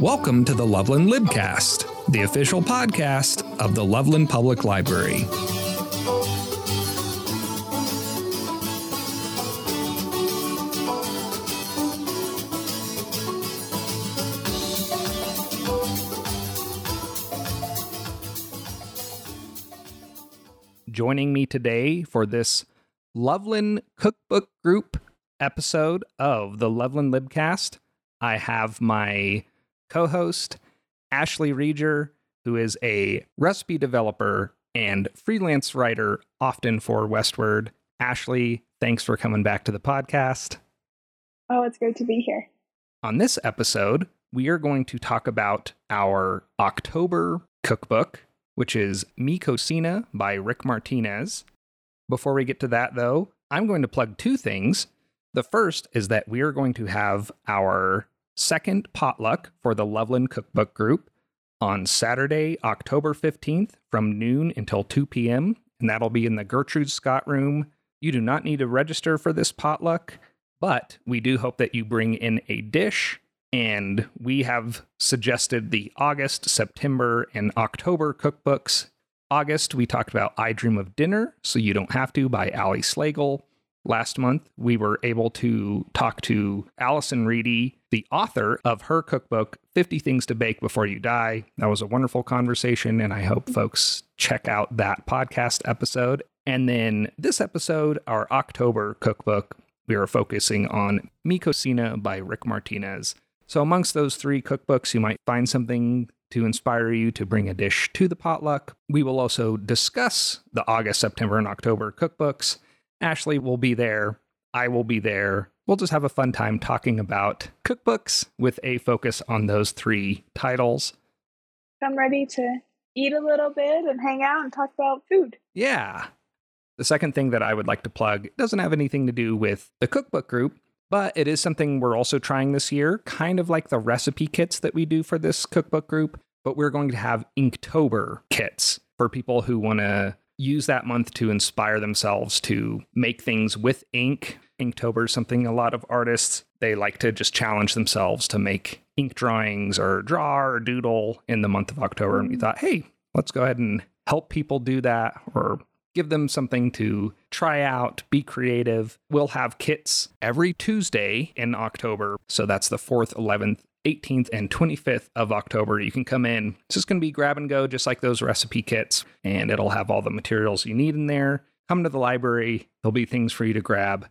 Welcome to the Loveland Libcast, the official podcast of the Loveland Public Library. Joining me today for this Loveland Cookbook Group episode of the Loveland Libcast, I have my co host, Ashlee Rieger, who is a recipe developer and freelance writer, often for Westword. Ashlee, thanks for coming back to the podcast. Oh, it's great to be here. On this episode, we are going to talk about our October cookbook, which is Mi Cocina by Rick Martinez. Before we get to that, though, I'm going to plug two things. The first is that we are going to have our second potluck for the Loveland Cookbook Group on Saturday, October 15th from noon until 2 p.m., and that'll be in the Gertrude Scott Room. You do not need to register for this potluck, but we do hope that you bring in a dish. And we have suggested the August, September, and October cookbooks. August, we talked about I Dream of Dinner, so you don't have to by Ali Slagle last month, we were able to talk to Allison Reedy, the author of her cookbook, 50 Things to Bake Before You Die. That was a wonderful conversation, and I hope folks check out that podcast episode. And then this episode, our October cookbook, we are focusing on Mi Cocina by Rick Martinez. So, amongst those three cookbooks, you might find something to inspire you to bring a dish to the potluck. We will also discuss the August, September, and October cookbooks Ashlee will be there. I will be there. We'll just have a fun time talking about cookbooks with a focus on those three titles. I'm ready to eat a little bit and hang out and talk about food. Yeah. The second thing that I would like to plug doesn't have anything to do with the cookbook group, but it is something we're also trying this year, kind of like the recipe kits that we do for this cookbook group, but we're going to have Inktober kits for people who want to use that month to inspire themselves to make things with ink. Inktober is something a lot of artists they like to just challenge themselves to make ink drawings or draw or doodle in the month of October. And we mm. thought, hey, let's go ahead and help people do that or give them something to try out, be creative. We'll have kits every Tuesday in October. So that's the 4th, 11th, 18th and 25th of October. You can come in. It's just going to be grab and go, just like those recipe kits, and it'll have all the materials you need in there. Come to the library, there'll be things for you to grab.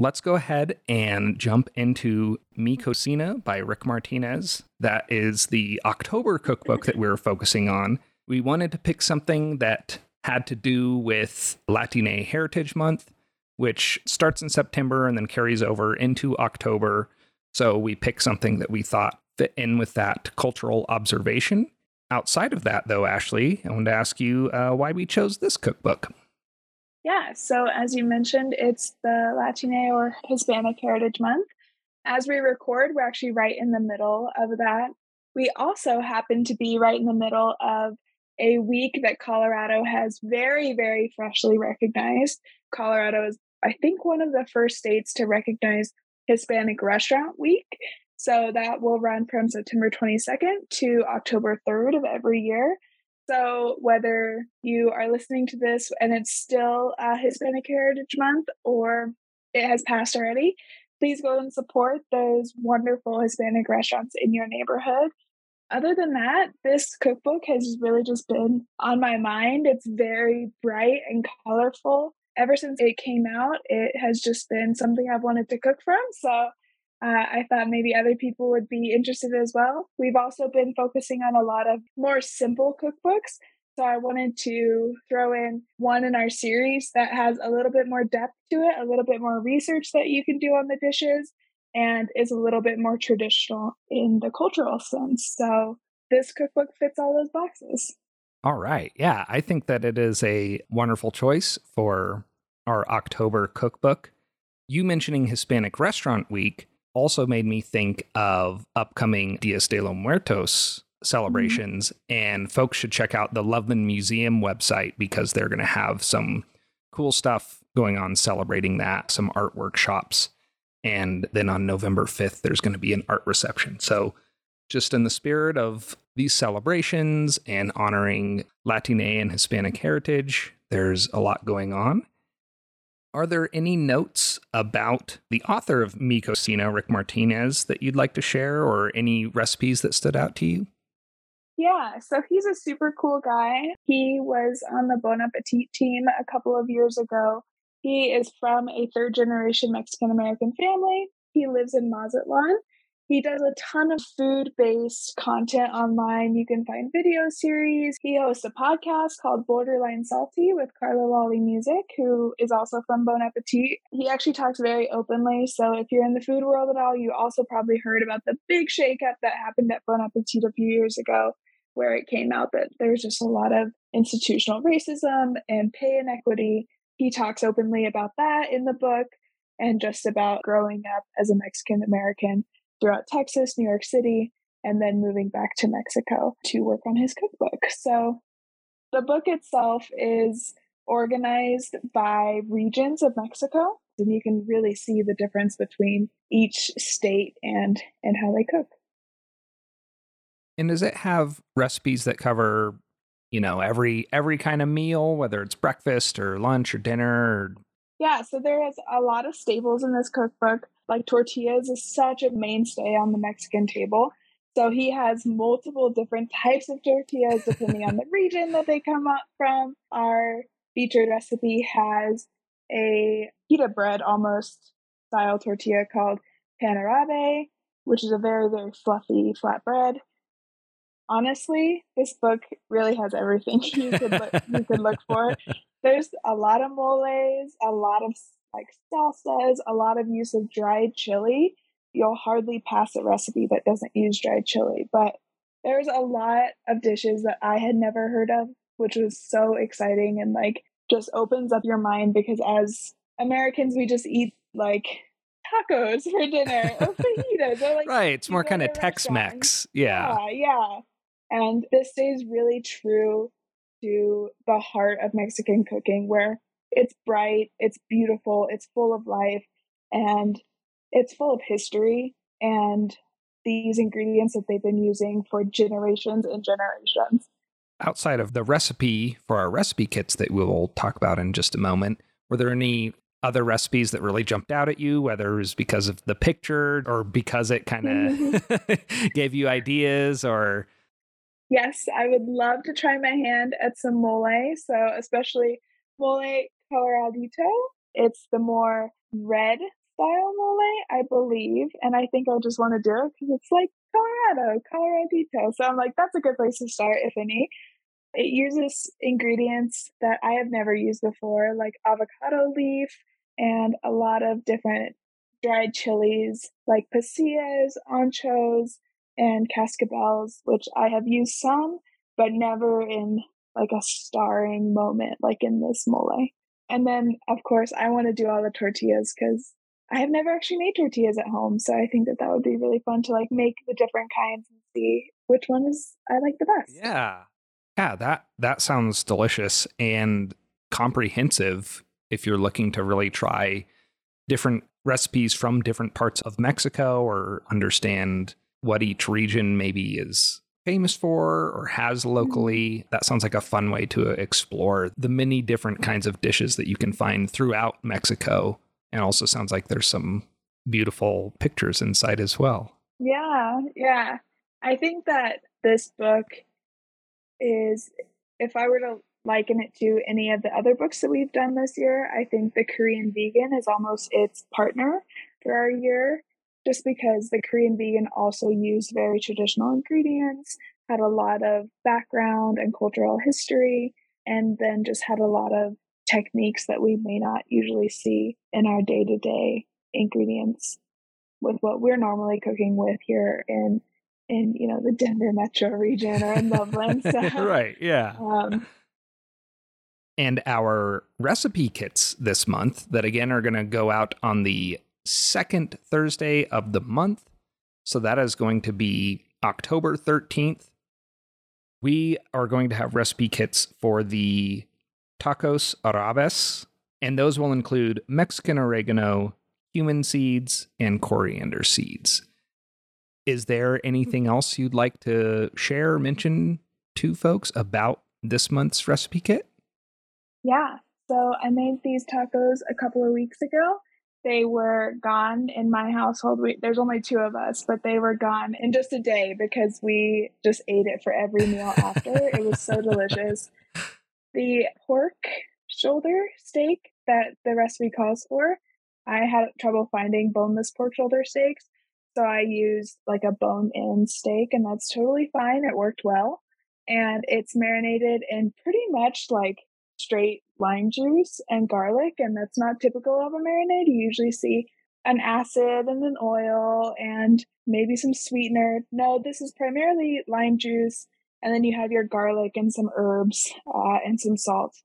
Let's go ahead and jump into Mi Cocina by Rick Martinez. That is the October cookbook that we we're focusing on. We wanted to pick something that had to do with Latine Heritage Month, which starts in September and then carries over into October. So we picked something that we thought fit in with that cultural observation. Outside of that, though, Ashlee, I want to ask you uh, why we chose this cookbook. Yeah, so as you mentioned, it's the Latine or Hispanic Heritage Month. As we record, we're actually right in the middle of that. We also happen to be right in the middle of a week that Colorado has very, very freshly recognized. Colorado is, I think, one of the first states to recognize Hispanic Restaurant Week. So that will run from September 22nd to October 3rd of every year. So whether you are listening to this and it's still uh, Hispanic Heritage Month or it has passed already, please go and support those wonderful Hispanic restaurants in your neighborhood. Other than that, this cookbook has really just been on my mind. It's very bright and colorful ever since it came out, it has just been something I've wanted to cook from. So uh, I thought maybe other people would be interested as well. We've also been focusing on a lot of more simple cookbooks. So I wanted to throw in one in our series that has a little bit more depth to it, a little bit more research that you can do on the dishes, and is a little bit more traditional in the cultural sense. So this cookbook fits all those boxes. All right. Yeah, I think that it is a wonderful choice for our October cookbook. You mentioning Hispanic Restaurant Week also made me think of upcoming Dias de los Muertos celebrations, mm-hmm. and folks should check out the Loveland Museum website because they're going to have some cool stuff going on celebrating that, some art workshops. And then on November 5th, there's going to be an art reception. So just in the spirit of these celebrations and honoring Latine and Hispanic heritage, there's a lot going on. Are there any notes about the author of Mi Cocina, Rick Martinez, that you'd like to share, or any recipes that stood out to you? Yeah, so he's a super cool guy. He was on the Bon Appetit team a couple of years ago. He is from a third generation Mexican American family. He lives in Mazatlan he does a ton of food based content online. You can find video series. He hosts a podcast called Borderline Salty with Carla Lalli Music, who is also from Bon Appetit. He actually talks very openly. So if you're in the food world at all, you also probably heard about the big shakeup that happened at Bon Appetit a few years ago, where it came out that there's just a lot of institutional racism and pay inequity. He talks openly about that in the book and just about growing up as a Mexican American throughout Texas, New York City, and then moving back to Mexico to work on his cookbook. So the book itself is organized by regions of Mexico, and you can really see the difference between each state and and how they cook. And does it have recipes that cover, you know, every every kind of meal, whether it's breakfast or lunch or dinner? Or... Yeah, so there is a lot of staples in this cookbook like tortillas is such a mainstay on the Mexican table. So he has multiple different types of tortillas depending on the region that they come up from. Our featured recipe has a pita bread almost style tortilla called pan arabe, which is a very, very fluffy flat bread. Honestly, this book really has everything you could look, you could look for. There's a lot of moles, a lot of like salsas, a lot of use of dried chili. You'll hardly pass a recipe that doesn't use dried chili, but there's a lot of dishes that I had never heard of, which was so exciting and like just opens up your mind because as Americans, we just eat like tacos for dinner or fajitas. Or, like, right. It's more kind of Tex Mex. Yeah. yeah. Yeah. And this stays really true to the heart of Mexican cooking, where it's bright, it's beautiful, it's full of life, and it's full of history and these ingredients that they've been using for generations and generations. Outside of the recipe for our recipe kits that we'll talk about in just a moment, were there any other recipes that really jumped out at you, whether it was because of the picture or because it kind of mm-hmm. gave you ideas or? Yes, I would love to try my hand at some mole. So, especially mole coloradito. It's the more red style mole, I believe. And I think I just want to do it because it's like Colorado, Coloradito. So I'm like, that's a good place to start, if any. It uses ingredients that I have never used before, like avocado leaf and a lot of different dried chilies like pasillas, anchos, and cascabeles, which I have used some, but never in like a starring moment like in this mole. And then, of course, I want to do all the tortillas because I have never actually made tortillas at home. So I think that that would be really fun to like make the different kinds and see which one is I like the best. Yeah. Yeah, that that sounds delicious and comprehensive if you're looking to really try different recipes from different parts of Mexico or understand what each region maybe is famous for or has locally. That sounds like a fun way to explore the many different kinds of dishes that you can find throughout Mexico. And also sounds like there's some beautiful pictures inside as well. Yeah, yeah. I think that this book is, if I were to liken it to any of the other books that we've done this year, I think The Korean Vegan is almost its partner for our year just because the Korean vegan also used very traditional ingredients, had a lot of background and cultural history, and then just had a lot of techniques that we may not usually see in our day to day ingredients with what we're normally cooking with here in in you know the Denver metro region or in Loveland. So, right. Yeah. Um, and our recipe kits this month that again are going to go out on the second Thursday of the month. So that is going to be October 13th. We are going to have recipe kits for the tacos arabes, and those will include Mexican oregano, cumin seeds, and coriander seeds. is there anything else you'd like to share mention to folks about this month's recipe kit? Yeah. So I made these tacos a couple of weeks ago. They were gone in my household. We, there's only two of us, but they were gone in just a day because we just ate it for every meal after. it was so delicious. The pork shoulder steak that the recipe calls for, I had trouble finding boneless pork shoulder steaks. So I used like a bone in steak, and that's totally fine. It worked well. And it's marinated in pretty much like straight lime juice and garlic. And that's not typical of a marinade. You usually see an acid and an oil and maybe some sweetener. No, this is primarily lime juice. And then you have your garlic and some herbs uh, and some salt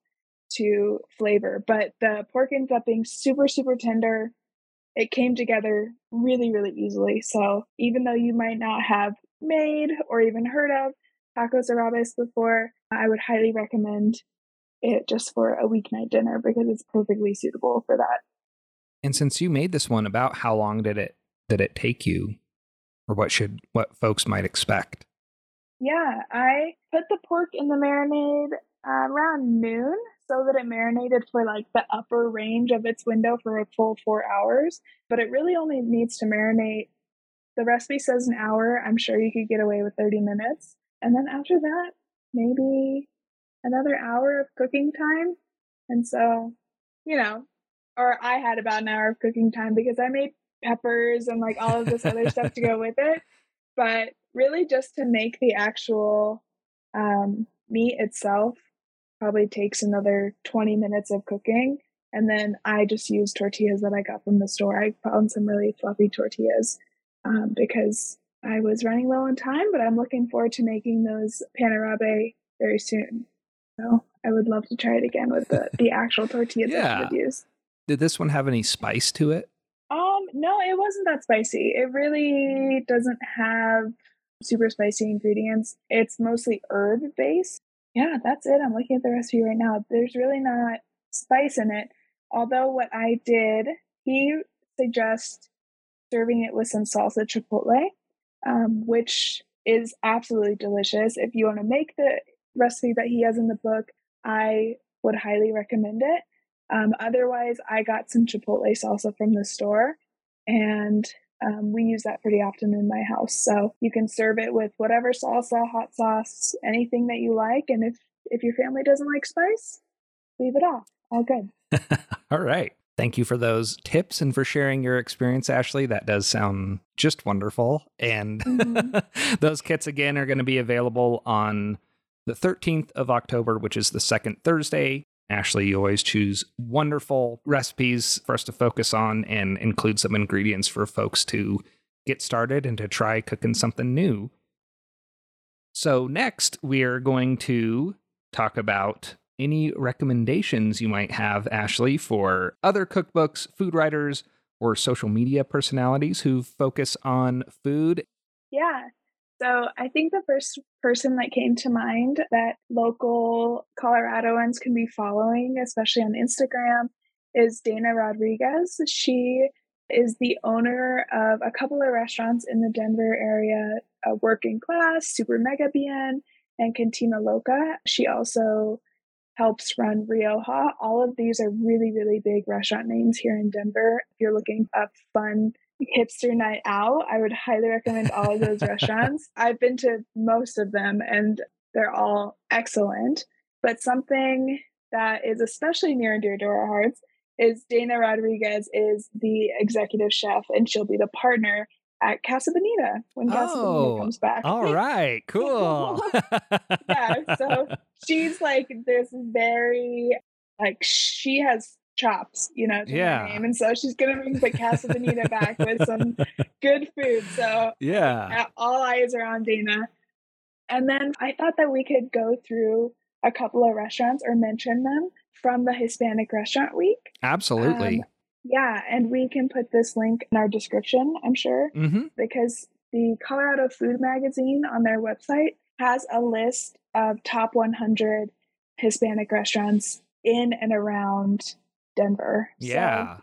to flavor. But the pork ends up being super, super tender it came together really, really easily. So even though you might not have made or even heard of tacos arabes before, I would highly recommend it just for a weeknight dinner because it's perfectly suitable for that. And since you made this one, about how long did it did it take you, or what should what folks might expect? Yeah, I put the pork in the marinade uh, around noon so that it marinated for like the upper range of its window for a full four hours. But it really only needs to marinate. The recipe says an hour. I'm sure you could get away with 30 minutes. And then after that, maybe another hour of cooking time. And so, you know, or I had about an hour of cooking time because I made peppers and like all of this other stuff to go with it. But really, just to make the actual um, meat itself probably takes another 20 minutes of cooking. And then I just use tortillas that I got from the store. I found some really fluffy tortillas um, because I was running low on time, but I'm looking forward to making those pan arabe very soon. So I would love to try it again with the, the actual tortillas yeah. that I would use. Did this one have any spice to it? Um, no, it wasn't that spicy. It really doesn't have super spicy ingredients. It's mostly herb based yeah, that's it. I'm looking at the recipe right now. There's really not spice in it. Although what I did, he suggests serving it with some salsa chipotle, um, which is absolutely delicious. If you want to make the recipe that he has in the book, I would highly recommend it. Um, otherwise, I got some chipotle salsa from the store, and um, we use that pretty often in my house. So you can serve it with whatever salsa, hot sauce, anything that you like. And if if your family doesn't like spice, leave it off. All good. All right. Thank you for those tips and for sharing your experience, Ashlee. That does sound just wonderful. And mm-hmm. those kits again are going to be available on the 13th of October, which is the second Thursday Ashlee, you always choose wonderful recipes for us to focus on and include some ingredients for folks to get started and to try cooking something new. So, next, we are going to talk about any recommendations you might have, Ashlee, for other cookbooks, food writers, or social media personalities who focus on food. Yeah. So I think the first person that came to mind that local Coloradoans can be following, especially on Instagram, is Dana Rodriguez. She is the owner of a couple of restaurants in the Denver area, a Work & Class, Super Mega Bien, and Cantina Loca. She also helps run Rioja. All of these are really, really big restaurant names here in Denver. If you're looking up fun hipster night out, I would highly recommend all of those restaurants. I've been to most of them and they're all excellent. But something that is especially near and dear to our hearts is Dana Rodriguez is the executive chef and she'll be the partner at Casa Bonita when Casa oh, Bonita comes back. All right, cool. yeah, so she's like this very like she has chops, you know, yeah. name. And so she's gonna bring the Casa Bonita back with some good food. So yeah, all eyes are on Dana. And then I thought that we could go through a couple of restaurants or mention them from the Hispanic Restaurant Week. Absolutely. Um, yeah, and we can put this link in our description, I'm sure, mm-hmm. because the Colorado Food Magazine on their website has a list of top 100 Hispanic restaurants in and around Denver. Yeah. So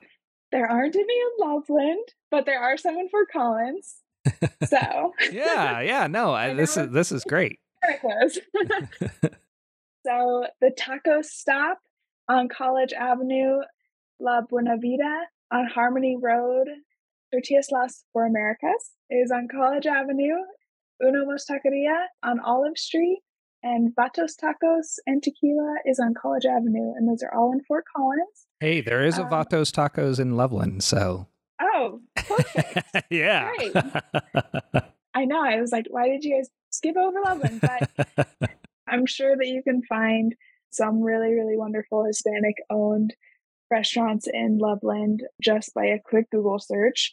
there aren't any in Loveland, but there are some in Fort Collins. so yeah, yeah, no, I, this is this is great. Very close. so the taco stop on College Avenue, La Buena Vida on Harmony Road, Tortillas Las for Americas is on College Avenue, Uno Mas Taqueria on Olive Street, and Vatos Tacos and Tequila is on College Avenue, and those are all in Fort Collins. Hey, there is a um, Vatos Tacos in Loveland, so. Oh, perfect. yeah. Great. I know. I was like, why did you guys skip over Loveland? But I'm sure that you can find some really, really wonderful Hispanic owned restaurants in Loveland just by a quick Google search.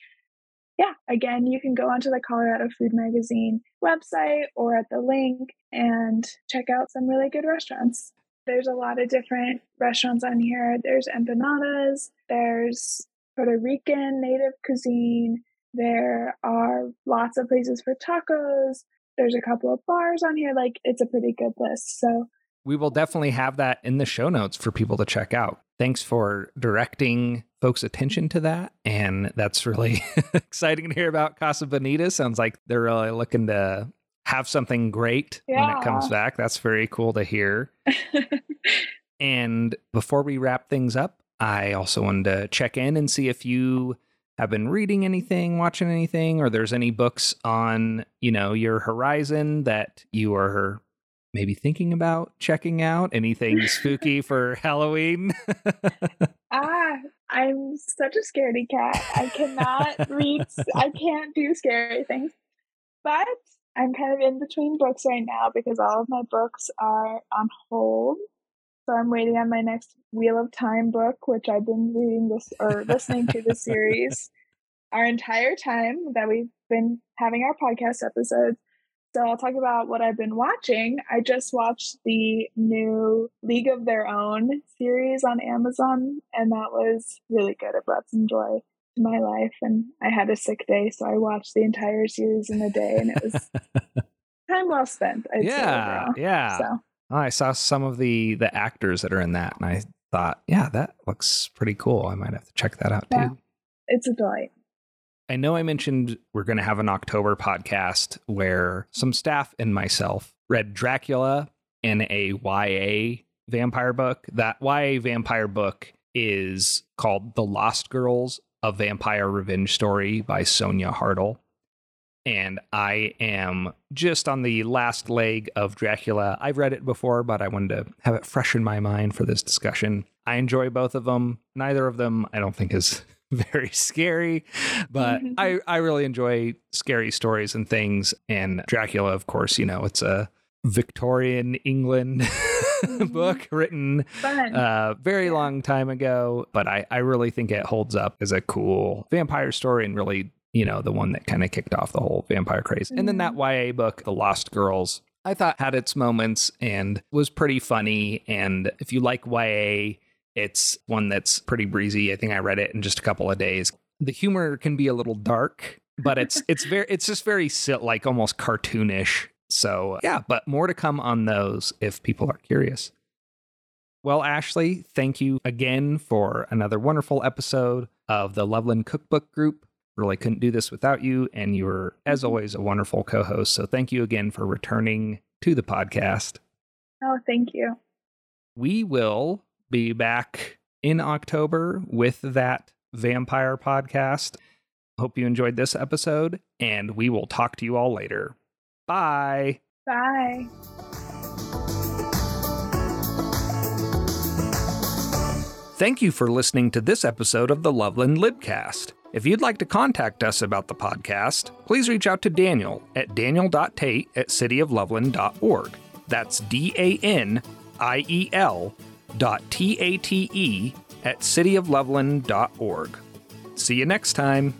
Yeah, again, you can go onto the Colorado Food Magazine website or at the link and check out some really good restaurants. There's a lot of different restaurants on here. There's empanadas, there's Puerto Rican native cuisine, there are lots of places for tacos, there's a couple of bars on here. Like, it's a pretty good list. So, we will definitely have that in the show notes for people to check out. Thanks for directing folks' attention to that. And that's really exciting to hear about Casa Bonita. Sounds like they're really looking to have something great yeah. when it comes back. That's very cool to hear. and before we wrap things up, I also wanted to check in and see if you have been reading anything, watching anything, or there's any books on, you know, your horizon that you are maybe thinking about checking out? Anything spooky for Halloween? ah, I'm such a scaredy cat. I cannot read, I can't do scary things. But I'm kind of in between books right now because all of my books are on hold. So I'm waiting on my next Wheel of Time book, which I've been reading this or listening to the series our entire time that we've been having our podcast episodes. So I'll talk about what I've been watching. I just watched the new League of Their Own series on Amazon, and that was really good. It brought some joy to my life. And I had a sick day, so I watched the entire series in a day, and it was time well spent. I'd yeah, yeah. So. I saw some of the the actors that are in that, and I thought, yeah, that looks pretty cool. I might have to check that out yeah. too. It's a delight. I know I mentioned we're going to have an October podcast where some staff and myself read Dracula in a YA vampire book. That YA vampire book is called The Lost Girls, a Vampire Revenge Story by Sonia Hartl. And I am just on the last leg of Dracula. I've read it before, but I wanted to have it fresh in my mind for this discussion. I enjoy both of them. Neither of them I don't think is very scary, but mm-hmm. I, I really enjoy scary stories and things. And Dracula, of course, you know, it's a Victorian England mm-hmm. book written a uh, very yeah. long time ago, but I, I really think it holds up as a cool vampire story and really, you know, the one that kind of kicked off the whole vampire craze. Mm-hmm. And then that mm-hmm. YA book, The Lost Girls, I thought had its moments and was pretty funny. And if you like YA, it's one that's pretty breezy. I think I read it in just a couple of days. The humor can be a little dark, but it's it's very it's just very like almost cartoonish. So, yeah, but more to come on those if people are curious. Well, Ashlee, thank you again for another wonderful episode of the Loveland Cookbook Group. Really couldn't do this without you, and you were, as mm-hmm. always, a wonderful co host. So, thank you again for returning to the podcast. Oh, thank you. We will be back in October with that vampire podcast. Hope you enjoyed this episode, and we will talk to you all later. Bye. Bye. Thank you for listening to this episode of the Loveland Libcast. If you'd like to contact us about the podcast, please reach out to Daniel at daniel.tate at cityofloveland.org. That's D A N I E L tate at cityofloveland.org. See you next time.